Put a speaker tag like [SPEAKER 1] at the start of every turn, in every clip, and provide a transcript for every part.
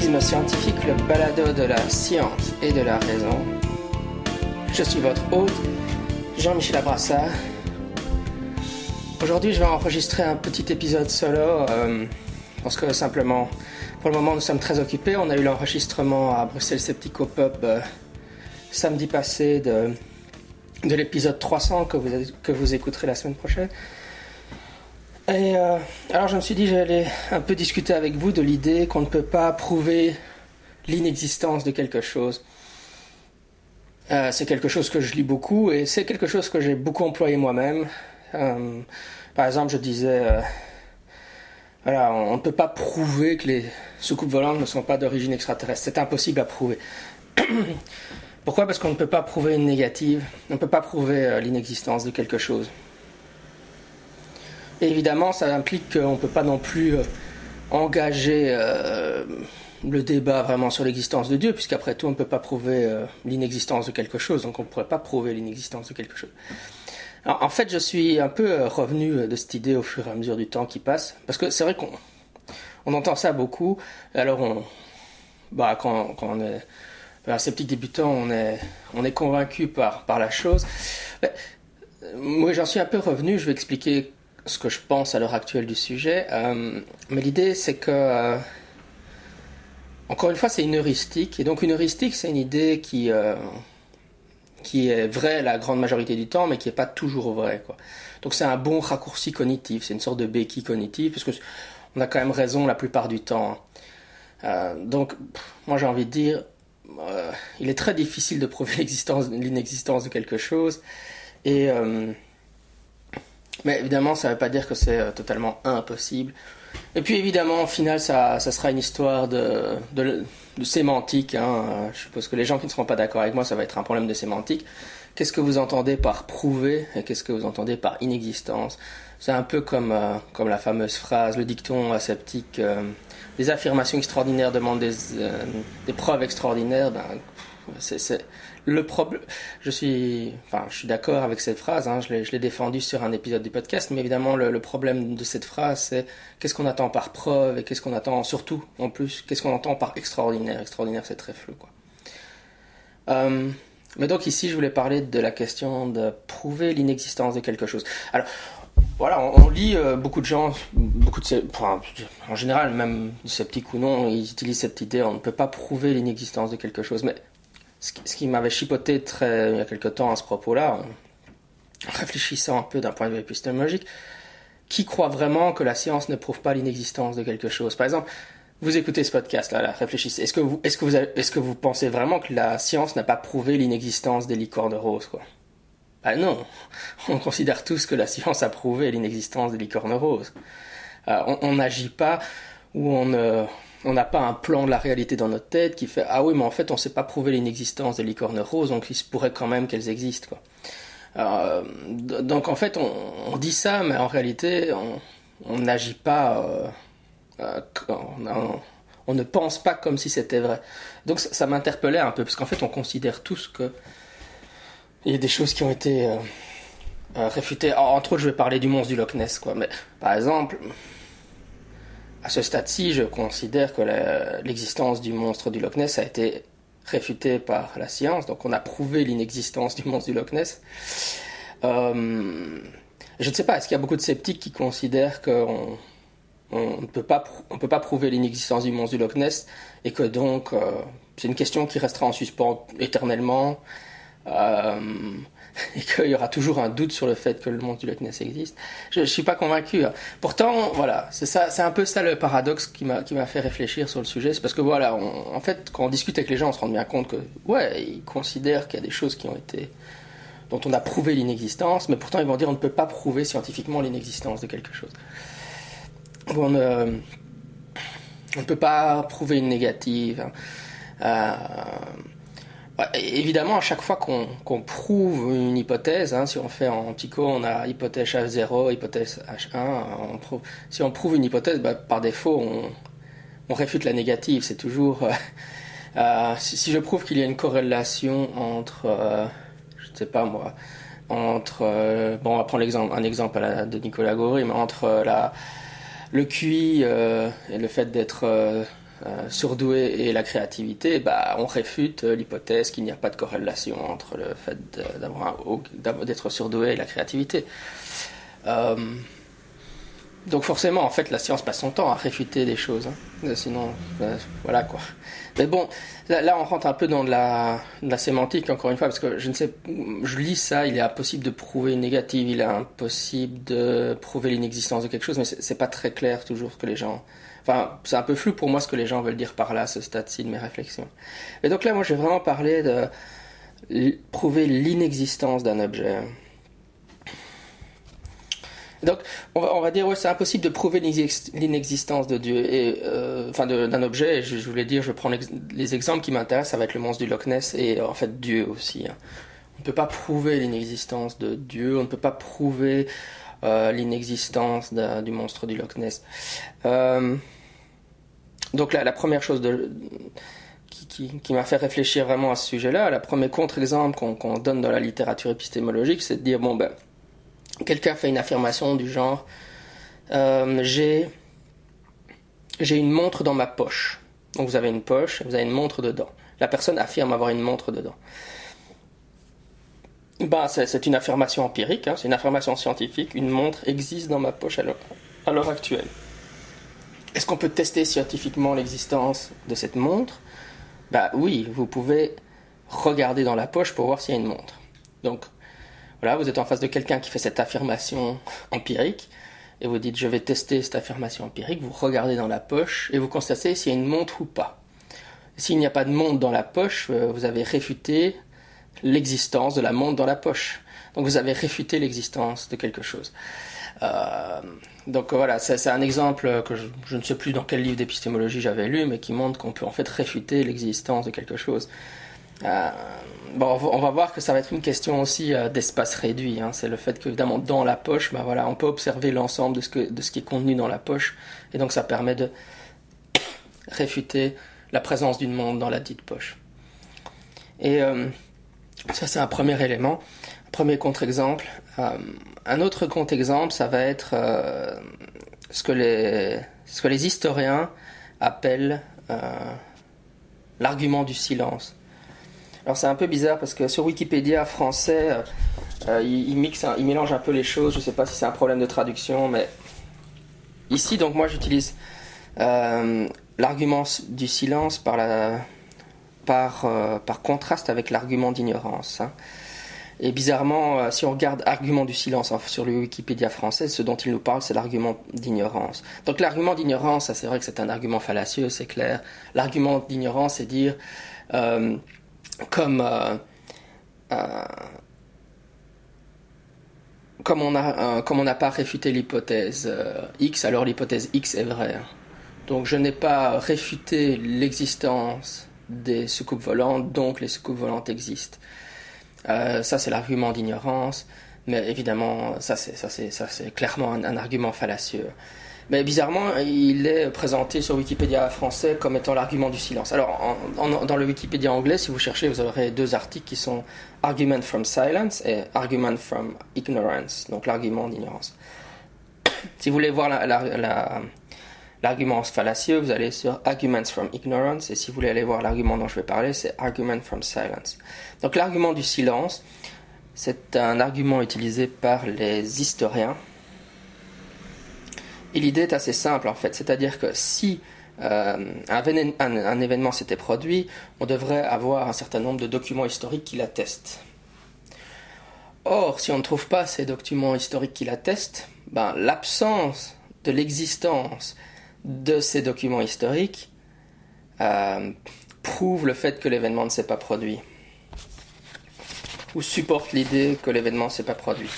[SPEAKER 1] Scientifique, le balado de la science et de la raison. Je suis votre hôte, Jean-Michel Abrassa. Aujourd'hui, je vais enregistrer un petit épisode solo euh, parce que simplement, pour le moment, nous sommes très occupés. On a eu l'enregistrement à Bruxelles Sceptico Pub euh, samedi passé de, de l'épisode 300 que vous, que vous écouterez la semaine prochaine. Et euh, alors je me suis dit j'allais un peu discuter avec vous de l'idée qu'on ne peut pas prouver l'inexistence de quelque chose. Euh, c'est quelque chose que je lis beaucoup et c'est quelque chose que j'ai beaucoup employé moi-même. Euh, par exemple, je disais, voilà, on ne peut pas prouver que les soucoupes volantes ne sont pas d'origine extraterrestre. C'est impossible à prouver. Pourquoi? Parce qu'on ne peut pas prouver une négative, on ne peut pas prouver l'inexistence de quelque chose. Évidemment, ça implique qu'on ne peut pas non plus euh, engager euh, le débat vraiment sur l'existence de Dieu, puisqu'après tout, on ne peut pas prouver euh, l'inexistence de quelque chose, donc on ne pourrait pas prouver l'inexistence de quelque chose. En fait, je suis un peu revenu de cette idée au fur et à mesure du temps qui passe, parce que c'est vrai qu'on on entend ça beaucoup. Alors, on, bah, quand, quand on est un sceptique débutant, on est, on est convaincu par, par la chose. Mais, moi, j'en suis un peu revenu, je vais expliquer ce que je pense à l'heure actuelle du sujet. Euh, mais l'idée, c'est que, euh, encore une fois, c'est une heuristique. Et donc, une heuristique, c'est une idée qui, euh, qui est vraie la grande majorité du temps, mais qui n'est pas toujours vraie. Quoi. Donc, c'est un bon raccourci cognitif. C'est une sorte de béquille cognitive, parce que on a quand même raison la plupart du temps. donc, moi, j'ai envie de dire, il est très difficile de prouver l'inexistence de quelque chose. Et mais évidemment, ça ne veut pas dire que c'est euh, totalement impossible. Et puis évidemment, au final, ça, ça sera une histoire de, de, sémantique. Hein. Je suppose que les gens qui ne seront pas d'accord avec moi, ça va être un problème de sémantique. Qu'est-ce que vous entendez par prouver et qu'est-ce que vous entendez par inexistence C'est un peu comme, euh, comme la fameuse phrase, le dicton aseptique. Euh, des affirmations extraordinaires demandent des, des preuves extraordinaires. Ben, le problème, je suis, enfin, je suis d'accord avec cette phrase. Hein, je l'ai défendue sur un épisode du podcast, mais évidemment, le, problème de cette phrase, c'est qu'est-ce qu'on attend par preuve et qu'est-ce qu'on attend surtout, en plus, qu'est-ce qu'on entend par extraordinaire? Extraordinaire, c'est très flou, quoi. Euh, mais donc ici, je voulais parler de la question de prouver l'inexistence de quelque chose. Alors, voilà, on, lit euh, beaucoup de gens, beaucoup de, en général, même sceptiques ou non, ils utilisent cette idée, on ne peut pas prouver l'inexistence de quelque chose. Mais ce qui, m'avait chipoté très, il y a quelque temps à ce propos-là, en réfléchissant un peu d'un point de vue épistémologique, qui croit vraiment que la science ne prouve pas l'inexistence de quelque chose? Par exemple, vous écoutez ce podcast-là, là, réfléchissez. Est-ce que vous, est-ce que vous, est-ce que vous pensez vraiment que la science n'a pas prouvé l'inexistence des licornes roses, quoi? Ben non. On considère tous que la science a prouvé l'inexistence des licornes roses. Euh, on n'agit pas ou on ne, on n'a pas un plan de la réalité dans notre tête qui fait ah oui mais en fait on sait pas prouver l'inexistence des licornes roses donc il se pourrait quand même qu'elles existent quoi. Euh, donc en fait on, dit ça mais en réalité on n'agit pas euh, euh, on, ne pense pas comme si c'était vrai. Donc ça, m'interpellait un peu parce qu'en fait on considère tous que il y a des choses qui ont été réfutées. Entre autres je vais parler du monstre du Loch Ness quoi mais par exemple à ce stade-ci, je considère que l'existence du monstre du Loch Ness a été réfutée par la science, donc on a prouvé l'inexistence du monstre du Loch Ness. Euh, je ne sais pas, est-ce qu'il y a beaucoup de sceptiques qui considèrent qu'on on ne peut pas, on peut pas prouver l'inexistence du monstre du Loch Ness et que donc euh, c'est une question qui restera en suspens éternellement euh, et qu'il y aura toujours un doute sur le fait que le monde du Loch Ness existe. Je, ne suis pas convaincu. Hein. Pourtant, voilà, c'est un peu ça le paradoxe qui m'a fait réfléchir sur le sujet. C'est parce que voilà, en fait, quand on discute avec les gens, on se rend bien compte que ouais, ils considèrent qu'il y a des choses qui ont été dont on a prouvé l'inexistence, mais pourtant ils vont dire on ne peut pas prouver scientifiquement l'inexistence de quelque chose. On, ne, on ne peut pas prouver une négative. Hein. Euh, évidemment, à chaque fois qu'on prouve une hypothèse, hein, si on fait en psycho, on a hypothèse H0, hypothèse H1, si on prouve une hypothèse, bah, par défaut, on, réfute la négative. C'est toujours... Euh, euh, si, je prouve qu'il y a une corrélation entre... Euh, je ne sais pas moi entre bon on va prendre un exemple de Nicolas Gaury mais entre la le QI et le fait d'être surdoué et la créativité, bah, on réfute l'hypothèse qu'il n'y a pas de corrélation entre le fait d'être surdoué et la créativité. donc forcément, en fait, la science passe son temps à réfuter des choses. Hein. Sinon, voilà quoi. Mais bon, là, on rentre un peu dans de la, sémantique, encore une fois, parce que je ne sais, je lis ça, il est impossible de prouver une négative, il est impossible de prouver l'inexistence de quelque chose, mais c'est pas très clair toujours que les gens. Enfin, c'est un peu flou pour moi ce que les gens veulent dire par là, ce stade-ci de mes réflexions. Et donc là, moi, j'ai vraiment parlé de prouver l'inexistence d'un objet. Donc, on va, dire, ouais, c'est impossible de prouver l'inexistence de Dieu, et, euh, enfin, d'un objet. je, voulais dire, je prends les exemples qui m'intéressent, ça va être le monstre du Loch Ness et en fait Dieu aussi. Hein. On ne peut pas prouver l'inexistence de Dieu, on ne peut pas prouver l'inexistence du monstre du Loch Ness. Euh, donc là, la première chose qui, m'a fait réfléchir vraiment à ce sujet-là, le premier contre-exemple qu'on donne dans la littérature épistémologique, c'est de dire, bon ben quelqu'un fait une affirmation du genre euh, j'ai j'ai une montre dans ma poche. Donc vous avez une poche, vous avez une montre dedans. La personne affirme avoir une montre dedans. Bah, c'est une affirmation empirique, hein, c'est une affirmation scientifique. Une montre existe dans ma poche à l'heure actuelle. Est-ce qu'on peut tester scientifiquement l'existence de cette montre? Bah oui, vous pouvez regarder dans la poche pour voir s'il y a une montre. Donc voilà, vous êtes en face de quelqu'un qui fait cette affirmation empirique, et vous dites je vais tester cette affirmation empirique, vous regardez dans la poche et vous constatez s'il y a une montre ou pas. S'il n'y a pas de montre dans la poche, euh, vous avez réfuté l'existence de la montre dans la poche. Donc vous avez réfuté l'existence de quelque chose. Euh, donc voilà, c'est un exemple que je, ne sais plus dans quel livre d'épistémologie j'avais lu, mais qui montre qu'on peut en fait réfuter l'existence de quelque chose. Euh, bon, on va voir que ça va être une question aussi euh, d'espace réduit. Hein. C'est le fait qu'évidemment, dans la poche, ben voilà, on peut observer l'ensemble de, ce que, de ce qui est contenu dans la poche. Et donc, ça permet de réfuter la présence d'une montre dans la dite poche. Et euh, ça, c'est un premier élément, un premier contre-exemple. un autre contre-exemple, ça va être ce, que les, ce que les historiens appellent l'argument du silence. Alors c'est un peu bizarre parce que sur Wikipédia français, euh, euh, il, il un peu les choses. Je ne sais pas si c'est un problème de traduction, mais ici, donc moi j'utilise euh, l'argument du silence par, la, par, par contraste avec l'argument d'ignorance. Hein. Et bizarrement, si on regarde argument du silence hein, sur le Wikipédia français, ce dont il nous parle, c'est l'argument d'ignorance. Donc l'argument d'ignorance, c'est vrai que c'est un argument fallacieux, c'est clair. L'argument d'ignorance, c'est dire euh, euh, comme euh, comme on n'a pas réfuté l'hypothèse X, alors l'hypothèse X est vraie. Donc je n'ai pas réfuté l'existence des soucoupes volantes, donc les soucoupes volantes existent. ça c'est l'argument d'ignorance, mais évidemment ça c'est ça ça c'est clairement un, argument fallacieux. Mais bizarrement, il est présenté sur Wikipédia français comme étant l'argument du silence. Alors, dans le Wikipédia anglais, si vous cherchez, vous aurez deux articles qui sont Argument from Silence et Argument from Ignorance, donc l'argument d'ignorance. si vous voulez voir l'argument fallacieux, vous allez sur Arguments from Ignorance, et si vous voulez aller voir l'argument dont je vais parler, c'est Argument from Silence. Donc l'argument du silence, c'est un argument utilisé par les historiens et l'idée est assez simple en fait, c'est-à-dire que si euh, un, événement s'était produit, on devrait avoir un certain nombre de documents historiques qui l'attestent. Or, si on ne trouve pas ces documents historiques qui l'attestent, ben, l'absence de l'existence de ces documents historiques euh, prouve le fait que l'événement ne s'est pas produit. Ou supporte l'idée que l'événement ne s'est pas produit.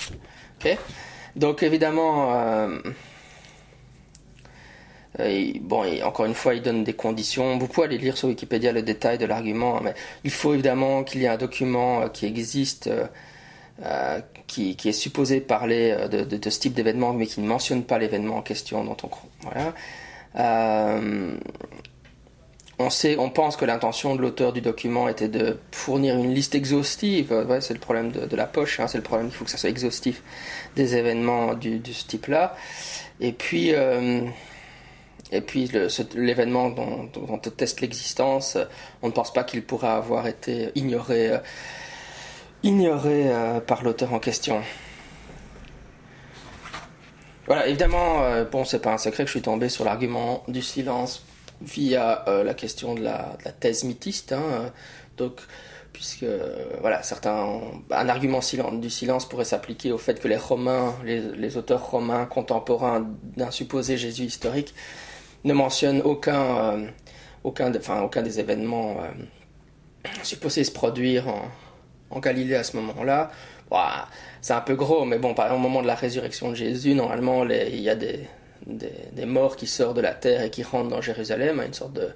[SPEAKER 1] Donc évidemment, euh, euh, encore une fois, il donne des conditions. Vous pouvez aller lire sur Wikipédia le détail de l'argument, mais il faut évidemment qu'il y ait un document euh, qui existe, qui, est supposé parler de, ce type d'événement, mais qui ne mentionne pas l'événement en question dont on voilà. On sait, on pense que l'intention de l'auteur du document était de fournir une liste exhaustive. c'est le problème de, la poche. Hein, c'est le problème. Il faut que ça soit exhaustif des événements de ce type-là. Et puis Et puis l'événement dont, on teste l'existence, on ne pense pas qu'il pourra avoir été ignoré, ignoré par l'auteur en question. Voilà, évidemment, bon, c'est pas un secret que je suis tombé sur l'argument du silence via la question de la, thèse mythiste. Hein, donc, puisque voilà, certains, un argument du silence pourrait s'appliquer au fait que les Romains, les, auteurs romains contemporains d'un supposé Jésus historique, ne mentionnent aucun, euh, aucun, aucun des événements euh, supposés se produire en, Galilée à ce moment-là. C'est un peu gros, mais bon, par exemple, au moment de la résurrection de Jésus, normalement, il y a des, des, morts qui sortent de la terre et qui rentrent dans Jérusalem, une sorte de,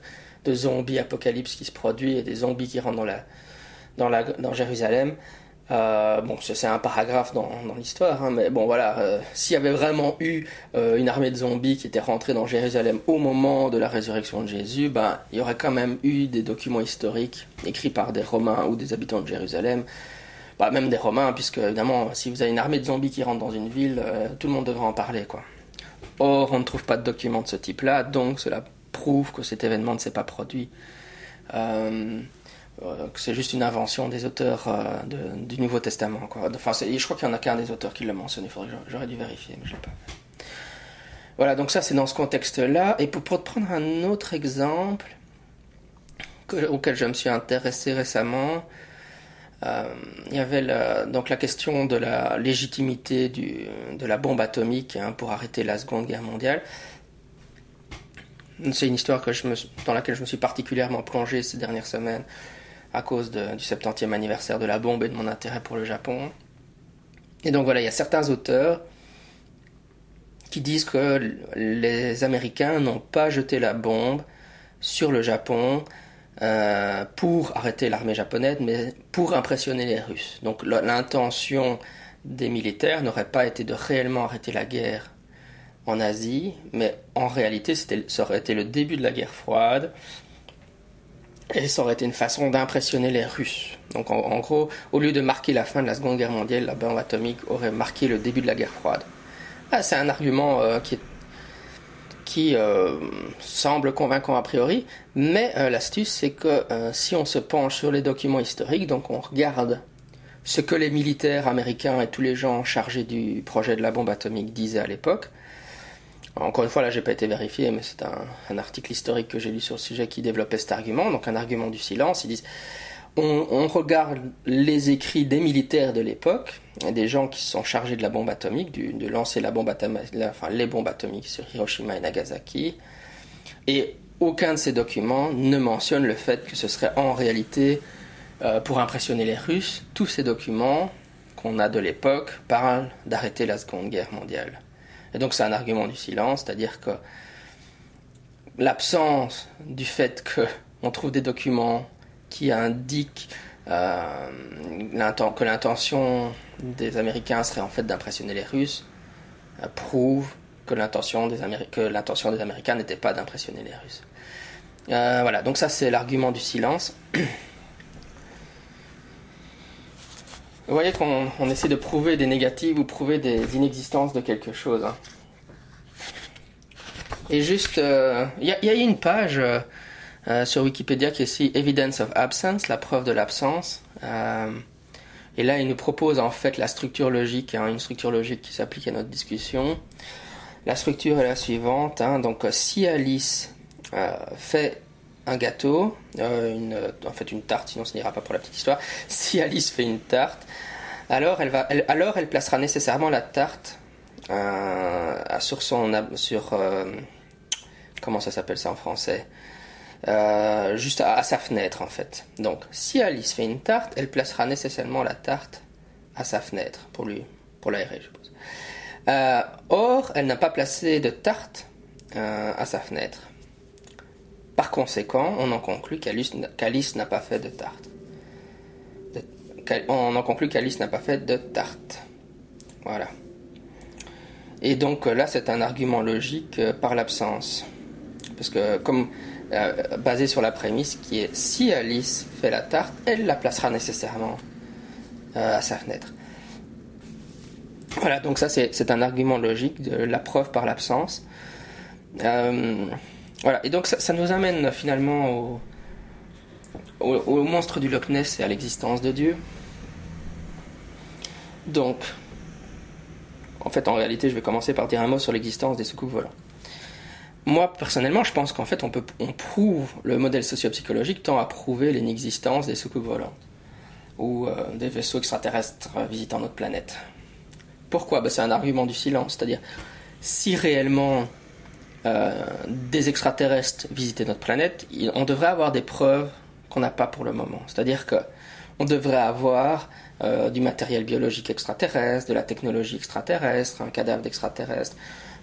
[SPEAKER 1] de zombie apocalypse qui se produit et des zombies qui rentrent dans la, dans, la, dans Jérusalem. Euh, bon, c'est un paragraphe dans, dans l'histoire, hein, mais bon voilà, euh, s'il y avait vraiment eu euh, une armée de zombies qui était rentrée dans Jérusalem au moment de la résurrection de Jésus, ben il y aurait quand même eu des documents historiques écrits par des Romains ou des habitants de Jérusalem, bah, même des Romains, puisque évidemment, si vous avez une armée de zombies qui rentre dans une ville, tout le monde devrait en parler. Or, on ne trouve pas de documents de ce type-là, donc cela prouve que cet événement ne s'est pas produit. Euh, que c'est juste une invention des auteurs euh, du Nouveau Testament. Quoi. Enfin, je crois qu'il n'y en a qu'un des auteurs qui l'a mentionné, j'aurais dû vérifier, mais je l'ai pas. Voilà, donc ça c'est dans ce contexte-là. Et pour, prendre un autre exemple auquel je me suis intéressé récemment, euh, il y avait donc la question de la légitimité de la bombe atomique hein, pour arrêter la Seconde Guerre mondiale. C'est une histoire dans laquelle je me suis particulièrement plongé ces dernières semaines à cause du 70e anniversaire de la bombe et de mon intérêt pour le Japon. Et donc voilà, il y a certains auteurs qui disent que les Américains n'ont pas jeté la bombe sur le Japon euh, pour arrêter l'armée japonaise, mais pour impressionner les Russes. Donc l'intention des militaires n'aurait pas été de réellement arrêter la guerre en Asie, mais en réalité ça aurait été le début de la guerre froide, et ça aurait été une façon d'impressionner les Russes. Donc en, gros, au lieu de marquer la fin de la Seconde Guerre mondiale, la bombe atomique aurait marqué le début de la guerre froide. Ah, c'est un argument euh, qui, qui euh, semble convaincant a priori, mais euh, l'astuce c'est que si on se penche sur les documents historiques, donc on regarde ce que les militaires américains et tous les gens chargés du projet de la bombe atomique disaient à l'époque, encore une fois, là, j'ai pas été vérifié, mais c'est un, article historique que j'ai lu sur le sujet qui développait cet argument, donc un argument du silence. Ils disent on, regarde les écrits des militaires de l'époque, des gens qui sont chargés de la bombe atomique, de lancer la bombe enfin, les bombes atomiques sur Hiroshima et Nagasaki, et aucun de ces documents ne mentionne le fait que ce serait en réalité euh, pour impressionner les Russes. Tous ces documents qu'on a de l'époque parlent d'arrêter la Seconde Guerre mondiale. Et donc c'est un argument du silence, c'est-à-dire que l'absence du fait qu'on trouve des documents qui indiquent euh, que l'intention des Américains serait en fait d'impressionner les Russes euh, prouve que l'intention des, des, Américains n'était pas d'impressionner les Russes. Euh, voilà, donc ça c'est l'argument du silence. Vous voyez qu'on essaie de prouver des négatives ou prouver des inexistences de quelque chose. Hein. Et juste, il y, a une page euh, euh, sur Wikipédia qui est ici Evidence of Absence, la preuve de l'absence. et là, il nous propose en fait la structure logique, hein, une structure logique qui s'applique à notre discussion. La structure est la suivante. Hein. donc, si Alice fait un gâteau, euh, en fait une tarte, sinon ce n'ira pas pour la petite histoire. Si Alice fait une tarte, alors elle, va, alors elle placera nécessairement la tarte euh, sur son. sur euh, Comment ça s'appelle ça en français? Juste à, sa fenêtre en fait. Donc si Alice fait une tarte, elle placera nécessairement la tarte à sa fenêtre pour lui, pour l'aérer, je suppose. or, elle n'a pas placé de tarte à sa fenêtre. Par conséquent, on en conclut qu'Alice n'a pas fait de tarte. on en conclut qu'Alice n'a pas fait de tarte. Voilà. Et donc là, c'est un argument logique euh, par l'absence. Parce que, comme euh, basé sur la prémisse qui est si Alice fait la tarte, elle la placera nécessairement euh, à sa fenêtre. Voilà, donc ça c'est un argument logique de la preuve par l'absence. voilà, et donc ça, nous amène finalement au, au, monstre du Loch Ness et à l'existence de Dieu. Donc, en fait, en réalité, je vais commencer par dire un mot sur l'existence des soucoupes volants. Moi, personnellement, je pense qu'en fait, on, peut, on prouve, le modèle sociopsychologique tend à prouver l'inexistence des soucoupes volantes ou euh, des vaisseaux extraterrestres visitant notre planète. Pourquoi? Ben, C'est un argument du silence, c'est-à-dire si réellement euh, des extraterrestres visitaient notre planète, on devrait avoir des preuves qu'on n'a pas pour le moment. C'est-à-dire que on devrait avoir euh, du matériel biologique extraterrestre, de la technologie extraterrestre, un cadavre d'extraterrestre,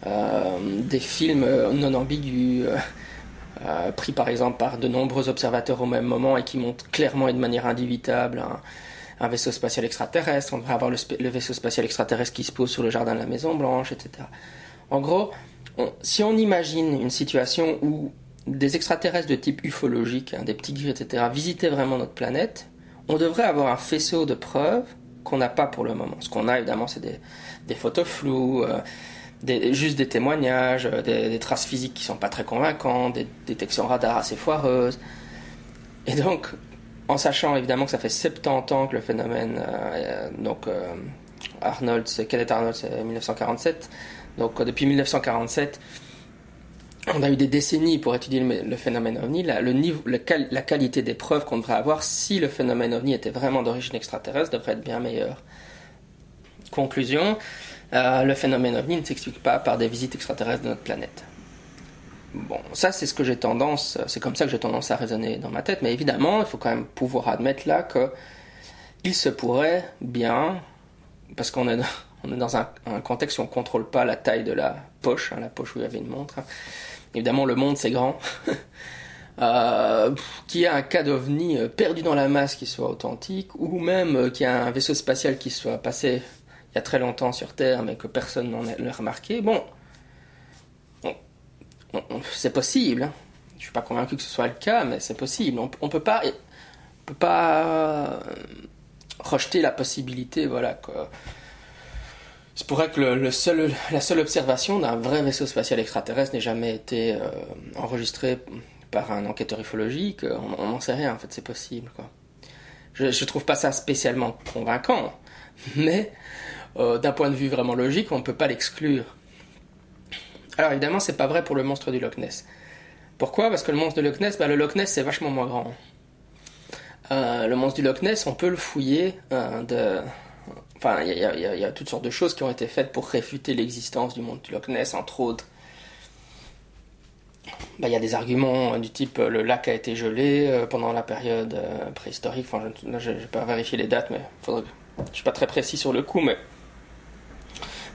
[SPEAKER 1] des films non ambigus. pris par exemple par de nombreux observateurs au même moment et qui montrent clairement et de manière indubitable un, vaisseau spatial extraterrestre. On devrait avoir le, vaisseau spatial extraterrestre qui se pose sur le jardin de la Maison Blanche, etc. En gros, si on imagine une situation où des extraterrestres de type ufologique, hein, des petits gris, etc., visitaient vraiment notre planète, on devrait avoir un faisceau de preuves qu'on n'a pas pour le moment. Ce qu'on a évidemment, c'est des, photos floues, euh, juste des témoignages, euh, des, traces physiques qui sont pas très convaincantes, des détections radar assez foireuses. Et donc, en sachant évidemment que ça fait 70 ans que le phénomène, euh, donc Arnold, Kenneth Arnold, c'est 1947, donc depuis 1947, on a eu des décennies pour étudier le, phénomène ovni, la, le niveau, la qualité des preuves qu'on devrait avoir si le phénomène ovni était vraiment d'origine extraterrestre devrait être bien meilleure. Conclusion, euh, le phénomène ovni ne s'explique pas par des visites extraterrestres de notre planète. Bon, ça c'est ce que j'ai tendance, c'est comme ça que j'ai tendance à raisonner dans ma tête, mais évidemment, il faut quand même pouvoir admettre là que il se pourrait bien, parce qu'on est, dans un, contexte où on ne contrôle pas la taille de la poche, hein, la poche où il y avait une montre. Évidemment, le monde c'est grand. euh, qu'il y a un cas d'ovni perdu dans la masse qui soit authentique, ou même euh, qu'il y a un vaisseau spatial qui soit passé il y a très longtemps sur Terre, mais que personne n'en a remarqué. Bon, c'est possible. Hein. Je suis pas convaincu que ce soit le cas, mais c'est possible. On, on peut pas, on peut pas euh, rejeter la possibilité, voilà. Que, c'est pourrait que la seule observation d'un vrai vaisseau spatial extraterrestre n'ait jamais été euh, enregistrée par un enquêteur ufologique. On n'en sait rien, en fait, c'est possible. Quoi. Je ne trouve pas ça spécialement convaincant, mais euh, d'un point de vue vraiment logique, on ne peut pas l'exclure. Alors évidemment, c'est pas vrai pour le monstre du Loch Ness. Pourquoi? Parce que le monstre du Loch Ness, bah, le Loch Ness c'est vachement moins grand. Euh, le monstre du Loch Ness, on peut le fouiller Enfin, il y, a toutes sortes de choses qui ont été faites pour réfuter l'existence du monde du Loch Ness, entre autres. Bah, il y a des arguments du type euh, le lac a été gelé euh, pendant la période euh, préhistorique. Enfin, je n'ai pas vérifié les dates, mais je ne suis pas très précis sur le coup. Mais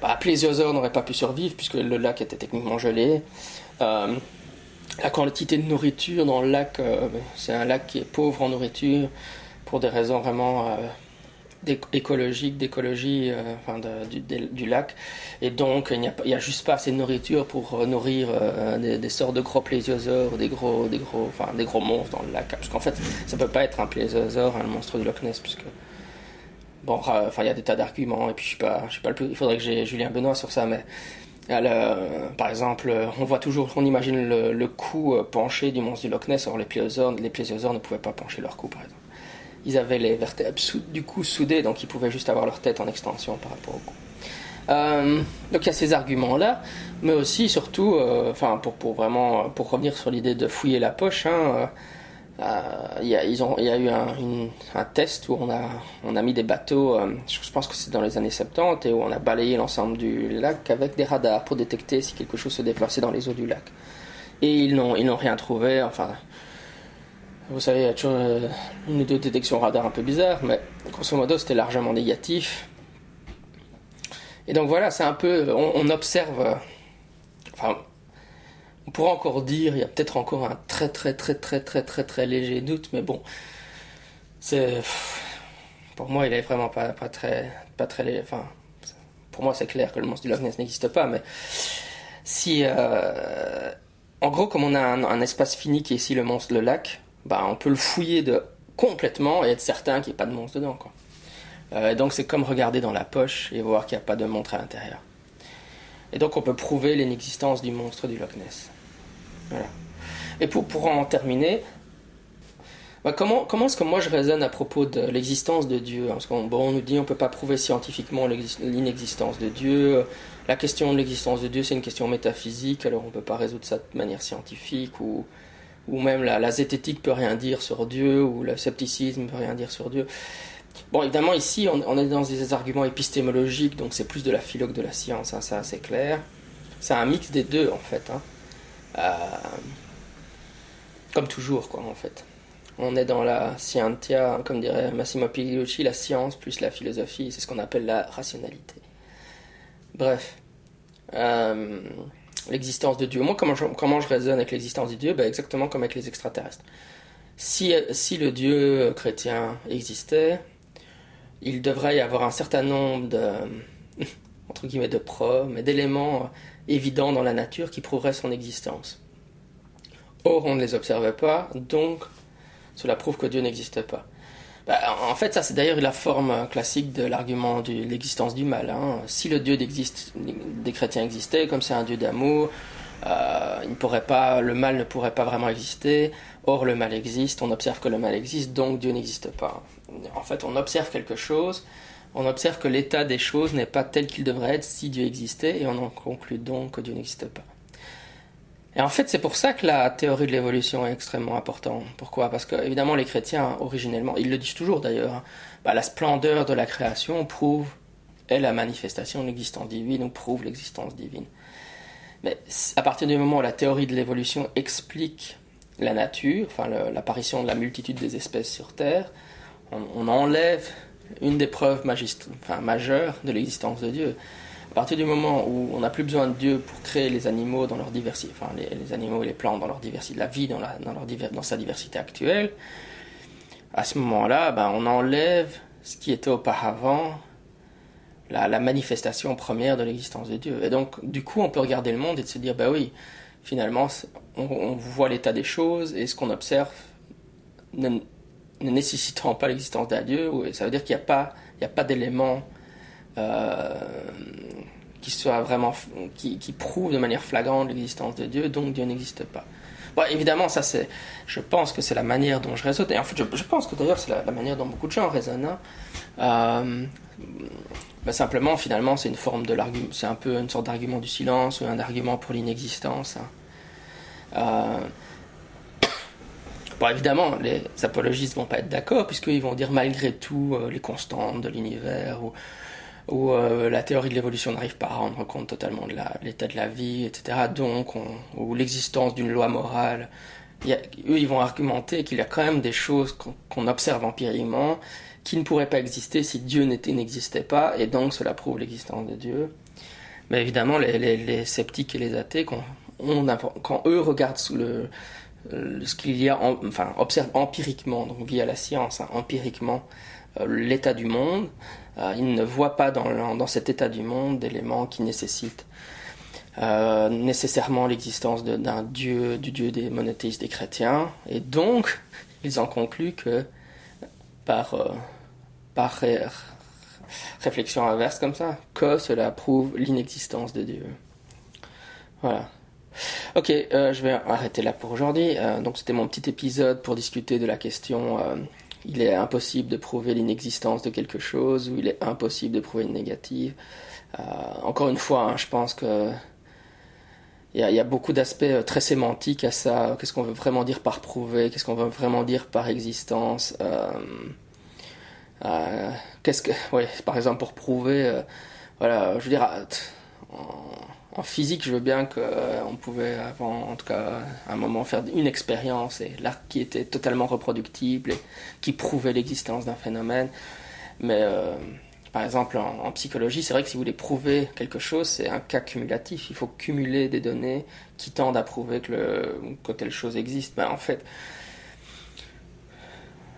[SPEAKER 1] bah, plésiosaures n'aurait pas pu survivre puisque le lac était techniquement gelé. la quantité de nourriture dans le lac, c'est un lac qui est pauvre en nourriture pour des raisons vraiment écologique, d'écologie euh, enfin du, lac. Et donc, il n'y a, a, juste pas assez de nourriture pour euh, nourrir euh, des, sortes de gros plésiosaures, des gros, des, gros, enfin, des gros monstres dans le lac. Parce qu'en fait, ça peut pas être un plésiosaure, un monstre du Loch Ness, puisque. Bon, enfin, il y a des tas d'arguments, et puis je suis pas, je suis pas le plus. Il faudrait que j'ai Julien Benoît sur ça, mais. par exemple, on voit toujours, on imagine le, cou penché du monstre du Loch Ness, or les plésiosaures, les plésiosaures ne pouvaient pas pencher leur cou, par exemple ils avaient les vertèbres du coup soudées, donc ils pouvaient juste avoir leur tête en extension par rapport au cou. Euh, donc il y a ces arguments-là, mais aussi, surtout, euh, enfin pour, pour, vraiment, pour revenir sur l'idée de fouiller la poche, hein, euh, il y, y a eu un, un, test où on a, on a mis des bateaux, je pense que c'est dans les années 70, et où on a balayé l'ensemble du lac avec des radars pour détecter si quelque chose se déplaçait dans les eaux du lac. Et ils n'ont, rien trouvé, enfin vous savez, il y a toujours euh, une ou deux détections radar un peu bizarres, mais grosso modo, c'était largement négatif. Et donc voilà, c'est un peu. On, observe. Euh, enfin, on pourrait encore dire, il y a peut-être encore un très très très très très très très léger doute, mais bon. C'est. Pour moi, il est vraiment pas, pas très. Pas très enfin, pour moi, c'est clair que le monstre du Loch Ness n'existe pas, mais. Si. Euh, en gros, comme on a un, un espace fini qui est ici le monstre, le lac, bah, on peut le fouiller de complètement et être certain qu'il n'y ait pas de monstre dedans. Quoi. Euh, donc c'est comme regarder dans la poche et voir qu'il n'y a pas de montre à l'intérieur. Et donc on peut prouver l'inexistence du monstre du Loch Ness. Voilà. Et pour, pour en terminer, bah, comment, comment est-ce que moi je raisonne à propos de l'existence de Dieu Parce qu'on bon, on nous dit on ne peut pas prouver scientifiquement l'inexistence de Dieu. La question de l'existence de Dieu, c'est une question métaphysique, alors on ne peut pas résoudre ça de manière scientifique, ou, ou même la, la zététique peut rien dire sur Dieu, ou le scepticisme peut rien dire sur Dieu. Bon, évidemment, ici, on, est dans des arguments épistémologiques, donc c'est plus de la philo que de la science, hein, ça c'est clair. C'est un mix des deux, en fait. Hein. Euh, comme toujours, quoi, en fait. On est dans la scientia, comme dirait Massimo Pigliucci, la science plus la philosophie, c'est ce qu'on appelle la rationalité. Bref. Euh, l'existence de Dieu. Moi, comment je, raisonne avec l'existence de Dieu? Ben, Exactement comme avec les extraterrestres. Si le Dieu chrétien existait, il devrait y avoir un certain nombre de, entre guillemets, de preuves, mais d'éléments évidents dans la nature qui prouveraient son existence. Or, on ne les observait pas, donc cela prouve que Dieu n'existe pas. Bah, en fait, ça c'est d'ailleurs la forme classique de l'argument de l'existence du mal. Hein. Si le Dieu des chrétiens existait, comme c'est un Dieu d'amour, euh, il ne pourrait pas, le mal ne pourrait pas vraiment exister. Or, le mal existe, on observe que le mal existe, donc Dieu n'existe pas. En fait, on observe quelque chose, on observe que l'état des choses n'est pas tel qu'il devrait être si Dieu existait, et on en conclut donc que Dieu n'existe pas. Et en fait, c'est pour ça que la théorie de l'évolution est extrêmement importante. Pourquoi? Parce que, évidemment, les chrétiens, originellement, ils le disent toujours d'ailleurs, hein, bah, la splendeur de la création prouve, est la manifestation de l'existence divine ou prouve l'existence divine. Mais à partir du moment où la théorie de l'évolution explique la nature, enfin l'apparition de la multitude des espèces sur Terre, on, enlève une des preuves majeures de l'existence de Dieu. À partir du moment où on n'a plus besoin de Dieu pour créer les animaux dans leur diversité, les, animaux et les plantes dans leur diversité, la vie dans, leur dans sa diversité actuelle, à ce moment-là, ben, on enlève ce qui était auparavant la, manifestation première de l'existence de Dieu. Et donc, du coup, on peut regarder le monde et se dire, bah oui, finalement, on, voit l'état des choses et ce qu'on observe ne, nécessitant pas l'existence d'un Dieu, ça veut dire qu'il n'y a pas, il pas d'éléments euh, qui soit vraiment, qui, de manière flagrante l'existence de Dieu, donc Dieu n'existe pas. Bon, évidemment, ça c'est, je pense que c'est la manière dont je raisonne, et en fait, je, pense que d'ailleurs c'est la, manière dont beaucoup de gens raisonnent. Hein. Euh, bah, simplement, finalement, c'est une forme de l'argument, c'est un peu une sorte d'argument du silence ou un argument pour l'inexistence. Hein. Euh, bon, évidemment, les apologistes vont pas être d'accord puisqu'ils vont dire malgré tout euh, les constantes de l'univers ou, euh, la théorie de l'évolution n'arrive pas à rendre compte totalement de l'état de la vie, etc. Donc, ou l'existence d'une loi morale. eux, ils vont argumenter qu'il y a quand même des choses qu'on observe empiriquement qui ne pourrait pas exister si Dieu n'existait pas, et donc cela prouve l'existence de Dieu. Mais évidemment, les, sceptiques et les athées, quand eux regardent sous le, ce qu'il y a, enfin, observent empiriquement, donc via la science, hein, empiriquement, euh, l'état du monde, euh, ils ne voient pas dans, dans cet état du monde d'éléments qui nécessitent euh, nécessairement l'existence d'un Dieu, du Dieu des monothéistes des chrétiens, et donc ils en concluent que par, euh, par réflexion inverse comme ça, que cela prouve l'inexistence de Dieu. Voilà. Ok, euh, je vais arrêter là pour aujourd'hui. Euh, donc c'était mon petit épisode pour discuter de la question il est impossible de prouver l'inexistence de quelque chose ou il est impossible de prouver une négative. encore une fois, hein, je pense que il y, a, beaucoup d'aspects très sémantiques à ça. Qu'est-ce qu'on veut vraiment dire par prouver? Qu'est-ce qu'on veut vraiment dire par existence? Euh, qu'est-ce que, ouais, par exemple pour prouver, euh, voilà, je veux dire, en, physique, je veux bien qu'on euh, pouvait avant, en tout cas, à un moment faire une expérience et là qui était totalement reproductible et qui prouvait l'existence d'un phénomène, mais par exemple, en, psychologie, c'est vrai que si vous voulez prouver quelque chose, c'est un cas cumulatif. Il faut cumuler des données qui tendent à prouver que, le, que telle chose existe. Ben, en fait,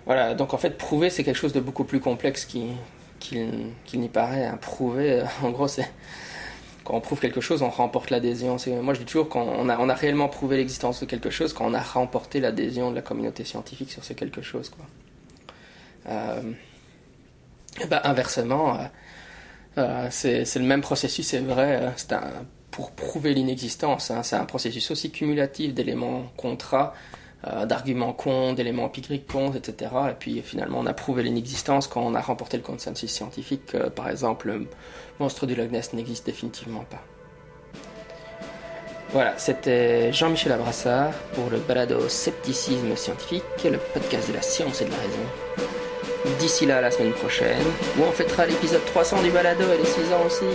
[SPEAKER 1] voilà, donc en fait, prouver, c'est quelque chose de beaucoup plus complexe qu'il n'y paraît. Hein. Prouver, euh, en gros, c'est quand on prouve quelque chose, on remporte l'adhésion. Moi, je dis toujours qu'on a, réellement prouvé l'existence de quelque chose quand on a remporté l'adhésion de la communauté scientifique sur ce quelque chose. Euh, bah, inversement, euh, c'est le même processus, c'est vrai. Pour prouver l'inexistence. Hein. C'est un processus aussi cumulatif d'éléments contrats, euh, d'arguments cons, d'éléments empiriques cons, etc. Et puis finalement, on a prouvé l'inexistence quand on a remporté le consensus scientifique. par exemple, le monstre du Loch Ness n'existe définitivement pas. Voilà, c'était Jean-Michel Abrassard pour le balado Scepticisme scientifique, le podcast de la science et de la raison. D'ici là, la semaine prochaine, où on fêtera l'épisode 300 du balado et les 6 ans aussi.